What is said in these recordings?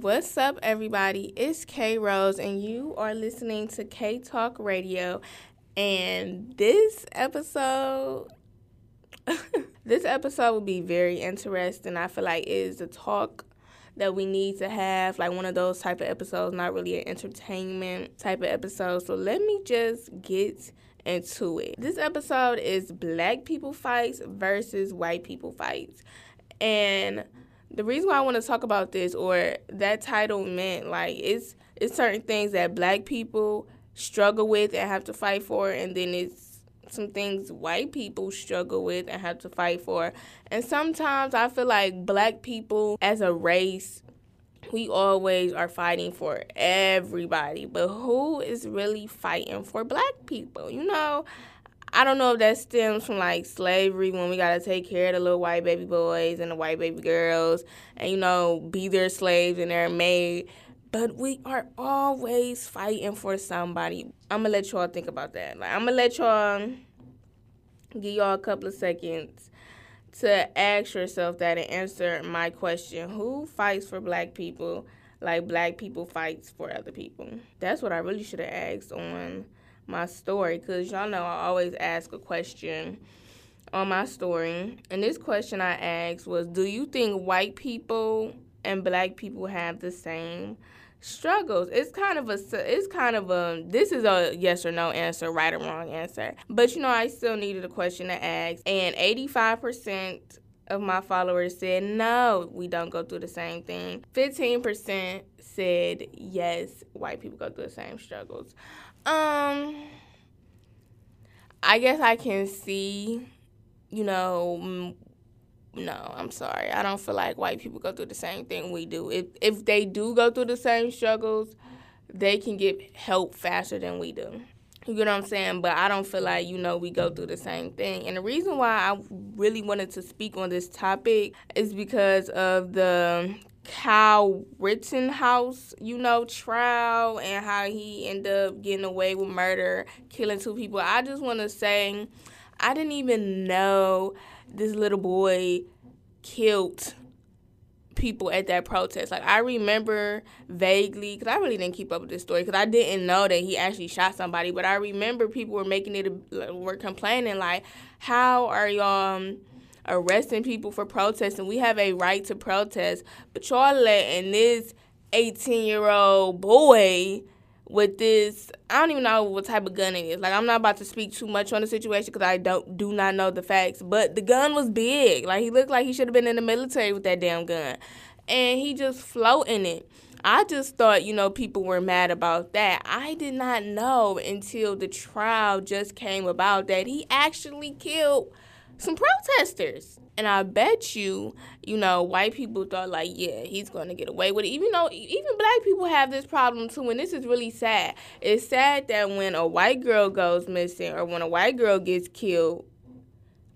What's up, everybody? It's K Rose, and you are listening to K Talk Radio. And this episode, this episode will be very interesting. I feel like it is a talk that we need to have, like one of those type of episodes, not really an entertainment type of episode. So let me just get into it. This episode is Black people fights versus white people fights. And the reason why I want to talk about this or that title meant like it's it's certain things that black people struggle with and have to fight for and then it's some things white people struggle with and have to fight for. And sometimes I feel like black people as a race we always are fighting for everybody, but who is really fighting for black people? You know, I don't know if that stems from like slavery when we gotta take care of the little white baby boys and the white baby girls and you know be their slaves and their maid. But we are always fighting for somebody. I'm gonna let y'all think about that. Like I'm gonna let y'all give y'all a couple of seconds to ask yourself that and answer my question. Who fights for black people like black people fights for other people? That's what I really should have asked on my story because y'all know I always ask a question on my story. And this question I asked was Do you think white people and black people have the same struggles? It's kind of a it's kind of a this is a yes or no answer, right or wrong answer. But you know, I still needed a question to ask and 85% of my followers said no, we don't go through the same thing. 15% said yes, white people go through the same struggles. Um, I guess I can see, you know, no, I'm sorry. I don't feel like white people go through the same thing we do. If if they do go through the same struggles, they can get help faster than we do. You get what I'm saying? But I don't feel like, you know, we go through the same thing. And the reason why I really wanted to speak on this topic is because of the Kyle Rittenhouse, you know, trial and how he ended up getting away with murder, killing two people. I just want to say, I didn't even know this little boy killed people at that protest. Like I remember vaguely because I really didn't keep up with this story because I didn't know that he actually shot somebody. But I remember people were making it were complaining like, "How are y'all?" Um, arresting people for protesting. We have a right to protest, but y'all letting this 18 year old boy with this I don't even know what type of gun it is. Like I'm not about to speak too much on the situation because I don't do not know the facts. But the gun was big. Like he looked like he should have been in the military with that damn gun, and he just floating it. I just thought, you know, people were mad about that. I did not know until the trial just came about that he actually killed some protesters. And I bet you, you know, white people thought like, yeah, he's going to get away with it. Even though even black people have this problem too, and this is really sad. It's sad that when a white girl goes missing or when a white girl gets killed,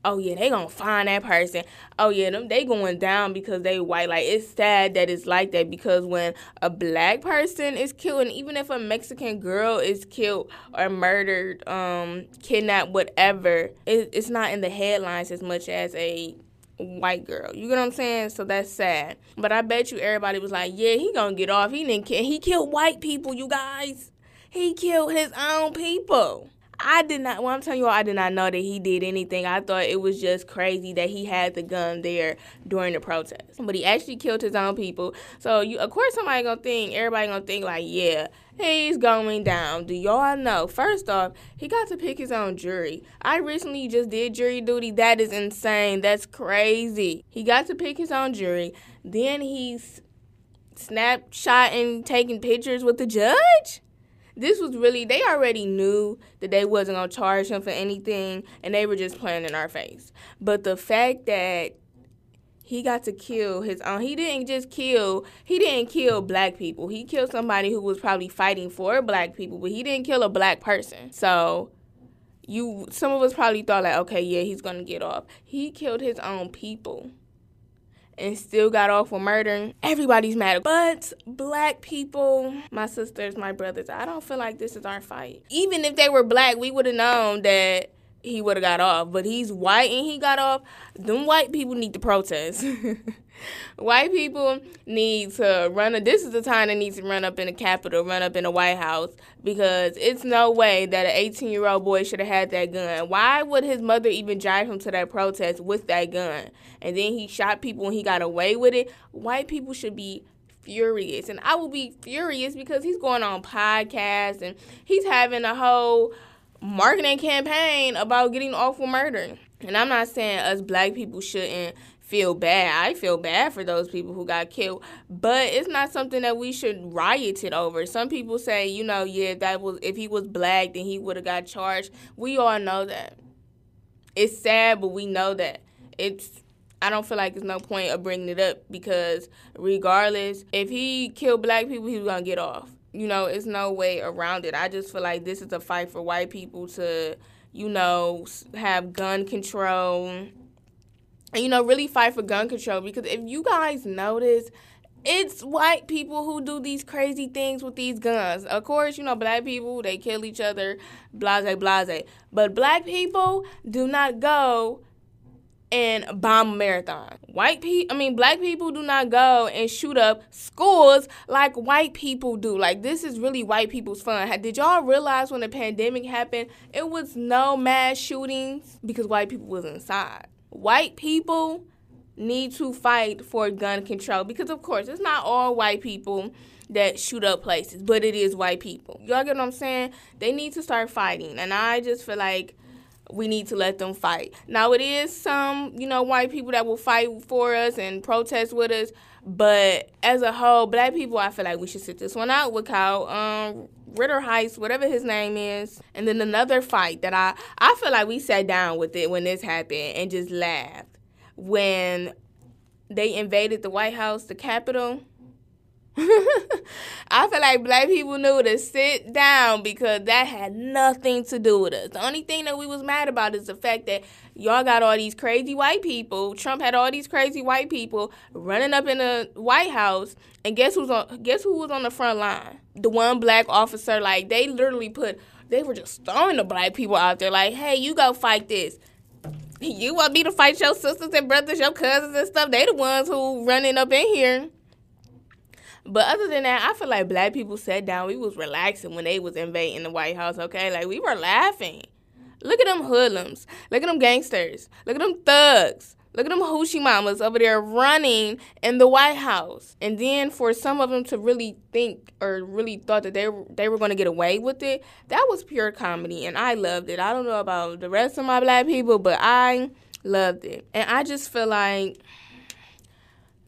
oh yeah, they gonna find that person. Oh yeah, them they going down because they white. Like it's sad that it's like that because when a black person is killed, and even if a Mexican girl is killed or murdered, um, kidnapped, whatever, it, it's not in the headlines as much as a white girl. You get what I'm saying? So that's sad. But I bet you everybody was like, yeah, he gonna get off. He didn't kill. He killed white people. You guys. He killed his own people. I did not. Well, I'm telling you, all, I did not know that he did anything. I thought it was just crazy that he had the gun there during the protest. But he actually killed his own people. So you, of course, somebody gonna think. Everybody gonna think like, yeah, he's going down. Do y'all know? First off, he got to pick his own jury. I recently just did jury duty. That is insane. That's crazy. He got to pick his own jury. Then he's snapshotting, taking pictures with the judge this was really they already knew that they wasn't gonna charge him for anything and they were just playing in our face. But the fact that he got to kill his own he didn't just kill he didn't kill black people. He killed somebody who was probably fighting for black people, but he didn't kill a black person. So you some of us probably thought like, okay, yeah, he's gonna get off. He killed his own people and still got off with murdering. Everybody's mad. But black people, my sisters, my brothers, I don't feel like this is our fight. Even if they were black, we would have known that he would have got off. But he's white and he got off. Them white people need to protest. white people need to run. This is the time they need to run up in the Capitol, run up in the White House, because it's no way that an 18 year old boy should have had that gun. Why would his mother even drive him to that protest with that gun? And then he shot people and he got away with it. White people should be furious. And I will be furious because he's going on podcasts and he's having a whole marketing campaign about getting off with murder. And I'm not saying us black people shouldn't feel bad. I feel bad for those people who got killed, but it's not something that we should riot it over. Some people say, you know, yeah, that was if he was black, then he would have got charged. We all know that. It's sad, but we know that. It's I don't feel like there's no point of bringing it up because regardless, if he killed black people, he was gonna get off. You know, it's no way around it. I just feel like this is a fight for white people to, you know, have gun control and you know really fight for gun control because if you guys notice it's white people who do these crazy things with these guns. Of course, you know, black people, they kill each other, blase, blase. But black people do not go and bomb a marathon. White people, I mean, black people do not go and shoot up schools like white people do. Like, this is really white people's fun. Did y'all realize when the pandemic happened, it was no mass shootings because white people was inside? White people need to fight for gun control because, of course, it's not all white people that shoot up places, but it is white people. Y'all get what I'm saying? They need to start fighting. And I just feel like we need to let them fight. Now it is some, you know, white people that will fight for us and protest with us, but as a whole, black people, I feel like we should sit this one out with Kyle um, Ritter Heights, whatever his name is. And then another fight that I I feel like we sat down with it when this happened and just laughed when they invaded the White House, the Capitol I feel like black people knew to sit down because that had nothing to do with us. The only thing that we was mad about is the fact that y'all got all these crazy white people. Trump had all these crazy white people running up in the White House, and guess who's on? Guess who was on the front line? The one black officer. Like they literally put, they were just throwing the black people out there. Like, hey, you go fight this. You want me to fight your sisters and brothers, your cousins and stuff? They the ones who running up in here but other than that, I feel like black people sat down. We was relaxing when they was invading the White House. Okay, like we were laughing. Look at them hoodlums. Look at them gangsters. Look at them thugs. Look at them hoochie mamas over there running in the White House. And then for some of them to really think or really thought that they were, they were going to get away with it, that was pure comedy. And I loved it. I don't know about the rest of my black people, but I loved it. And I just feel like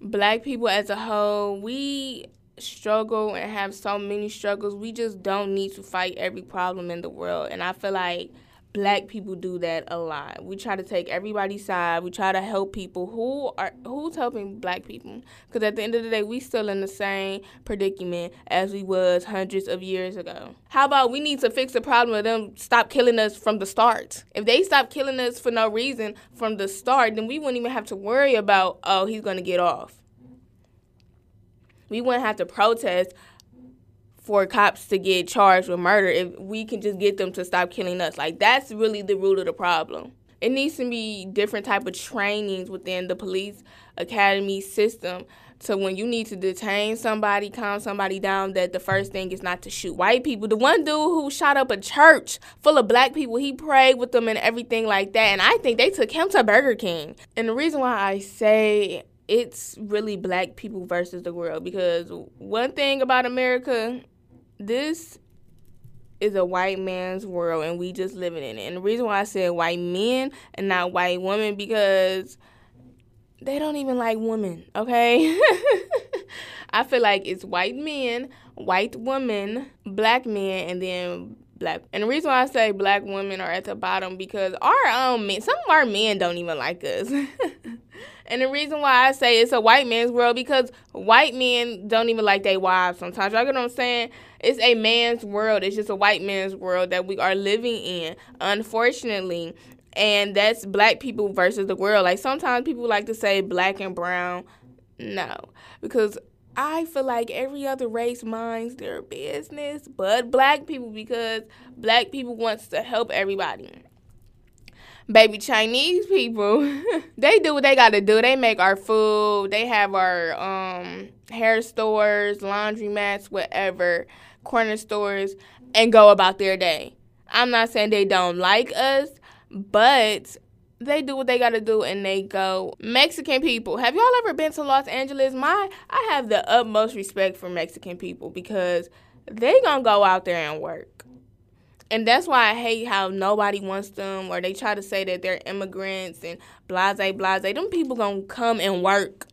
black people as a whole, we struggle and have so many struggles. We just don't need to fight every problem in the world. And I feel like black people do that a lot. We try to take everybody's side. We try to help people who are who's helping black people because at the end of the day, we still in the same predicament as we was hundreds of years ago. How about we need to fix the problem of them stop killing us from the start? If they stop killing us for no reason from the start, then we wouldn't even have to worry about oh he's going to get off. We wouldn't have to protest for cops to get charged with murder if we can just get them to stop killing us. Like that's really the root of the problem. It needs to be different type of trainings within the police academy system. So when you need to detain somebody, calm somebody down, that the first thing is not to shoot white people. The one dude who shot up a church full of black people, he prayed with them and everything like that. And I think they took him to Burger King. And the reason why I say it's really black people versus the world because one thing about America, this is a white man's world and we just living in it. And the reason why I said white men and not white women because they don't even like women, okay? I feel like it's white men, white women, black men, and then black. And the reason why I say black women are at the bottom because our um men, some of our men don't even like us. And the reason why I say it's a white man's world because white men don't even like their wives sometimes. Y'all get what I'm saying? It's a man's world. It's just a white man's world that we are living in, unfortunately. And that's black people versus the world. Like sometimes people like to say black and brown. No, because I feel like every other race minds their business, but black people because black people wants to help everybody. Baby Chinese people, they do what they gotta do. They make our food. They have our um, hair stores, laundromats, whatever, corner stores, and go about their day. I'm not saying they don't like us, but they do what they gotta do and they go. Mexican people, have y'all ever been to Los Angeles? My, I have the utmost respect for Mexican people because they gonna go out there and work and that's why I hate how nobody wants them or they try to say that they're immigrants and blase blase. Them people gonna come and work.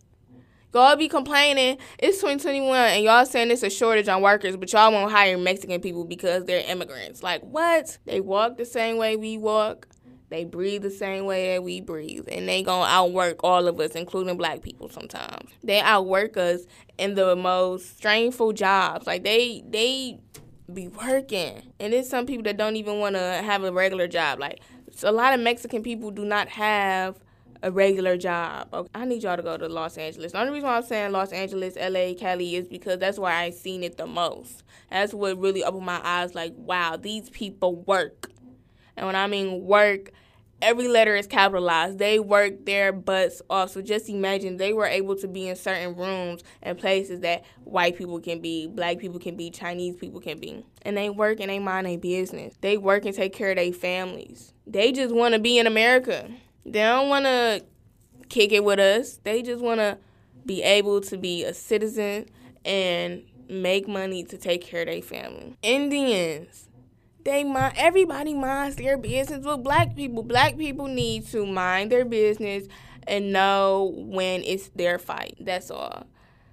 Y'all be complaining it's 2021 and y'all saying it's a shortage on workers, but y'all won't hire Mexican people because they're immigrants. Like what? They walk the same way we walk. They breathe the same way that we breathe, and they gonna outwork all of us, including black people. Sometimes they outwork us in the most stressful jobs. Like they they be working. And there's some people that don't even want to have a regular job. Like, a lot of Mexican people do not have a regular job. I need y'all to go to Los Angeles. The only reason why I'm saying Los Angeles, LA, Cali is because that's where I seen it the most. That's what really opened my eyes like, wow, these people work. And when I mean work, every letter is capitalized. They work their butts off. So just imagine they were able to be in certain rooms and places that white people can be, black people can be, Chinese people can be. And they work and they mind their business. They work and take care of their families. They just want to be in America. They don't want to kick it with us. They just want to be able to be a citizen and make money to take care of their family. Indians they mind everybody minds their business with black people. Black people need to mind their business and know when it's their fight. That's all.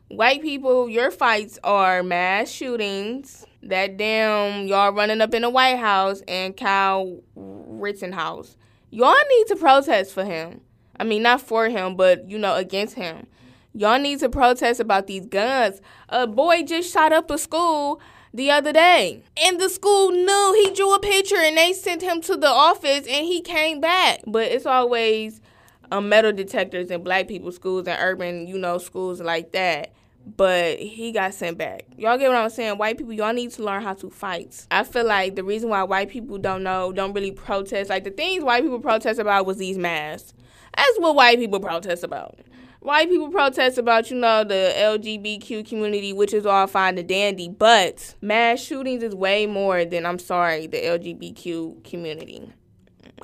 White people, your fights are mass shootings. That damn y'all running up in the White House and Kyle Rittenhouse. Y'all need to protest for him. I mean, not for him, but you know, against him. Y'all need to protest about these guns. A boy just shot up a school the other day. And the school knew he drew a picture and they sent him to the office and he came back. But it's always um, metal detectors in black people schools and urban, you know, schools like that. But he got sent back. Y'all get what I'm saying? White people, y'all need to learn how to fight. I feel like the reason why white people don't know, don't really protest, like the things white people protest about was these masks. That's what white people protest about white people protest about, you know, the LGBTQ community, which is all fine and dandy, but mass shootings is way more than, I'm sorry, the LGBTQ community.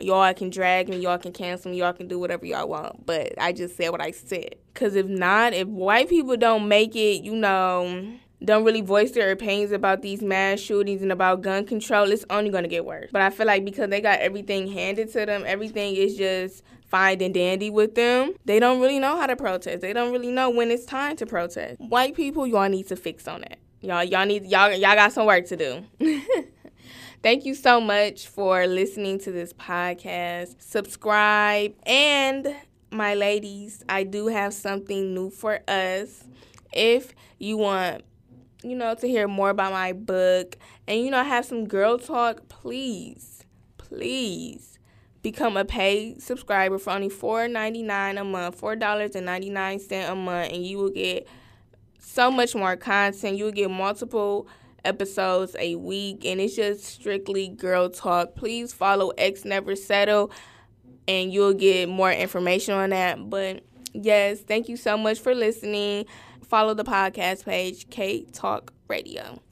Y'all can drag me, y'all can cancel me, y'all can do whatever y'all want, but I just said what I said. Because if not, if white people don't make it, you know, don't really voice their opinions about these mass shootings and about gun control, it's only going to get worse. But I feel like because they got everything handed to them, everything is just fine and dandy with them. They don't really know how to protest. They don't really know when it's time to protest. White people, y'all need to fix on that. Y'all, y'all need y'all y'all got some work to do. Thank you so much for listening to this podcast. Subscribe and my ladies, I do have something new for us. If you want, you know, to hear more about my book and you know have some girl talk, please, please become a paid subscriber for only $4.99 a month, $4.99 a month, and you will get so much more content. You will get multiple episodes a week, and it's just strictly girl talk. Please follow X Never Settle, and you'll get more information on that. But yes, thank you so much for listening. Follow the podcast page, K Talk Radio.